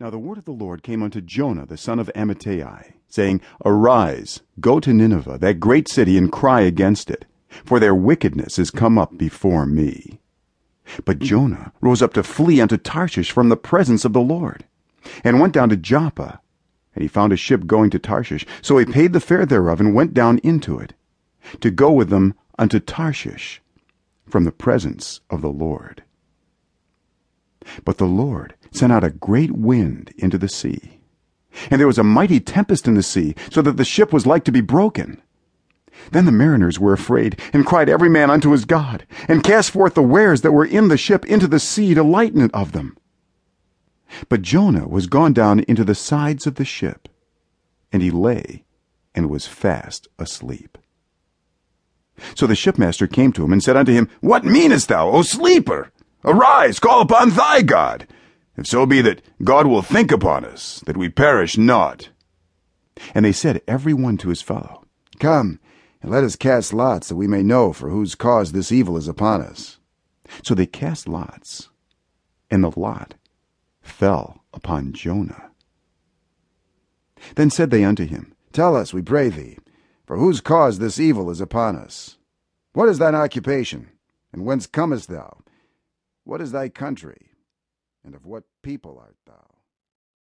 now the word of the lord came unto jonah the son of amittai saying arise go to nineveh that great city and cry against it for their wickedness is come up before me. But hmm. jonah rose up to flee unto tarshish from the presence of the lord and went down to joppa and he found a ship going to tarshish. So he paid the fare thereof and went down into it to go with them unto tarshish from the presence of the lord. But the lord sent out a great wind into the sea. And there was a mighty tempest in the sea so that the ship was like to be broken. Then the mariners were afraid and cried every man unto his god and cast forth the wares that were in the ship into the sea to lighten it of them. But jonah was gone down into the sides of the ship and he lay and was fast asleep. So the shipmaster came to him and said unto him what meanest thou o sleeper? Arise call upon thy god if so be that god will think upon us that we perish not. And they said every one to his fellow come and let us cast lots that we may know for whose cause this evil is upon us. So they cast lots and the lot fell upon jonah. Then said they unto him tell us we pray thee for whose cause this evil is upon us? What is thine occupation? And whence comest thou? What is thy country and of what people art thou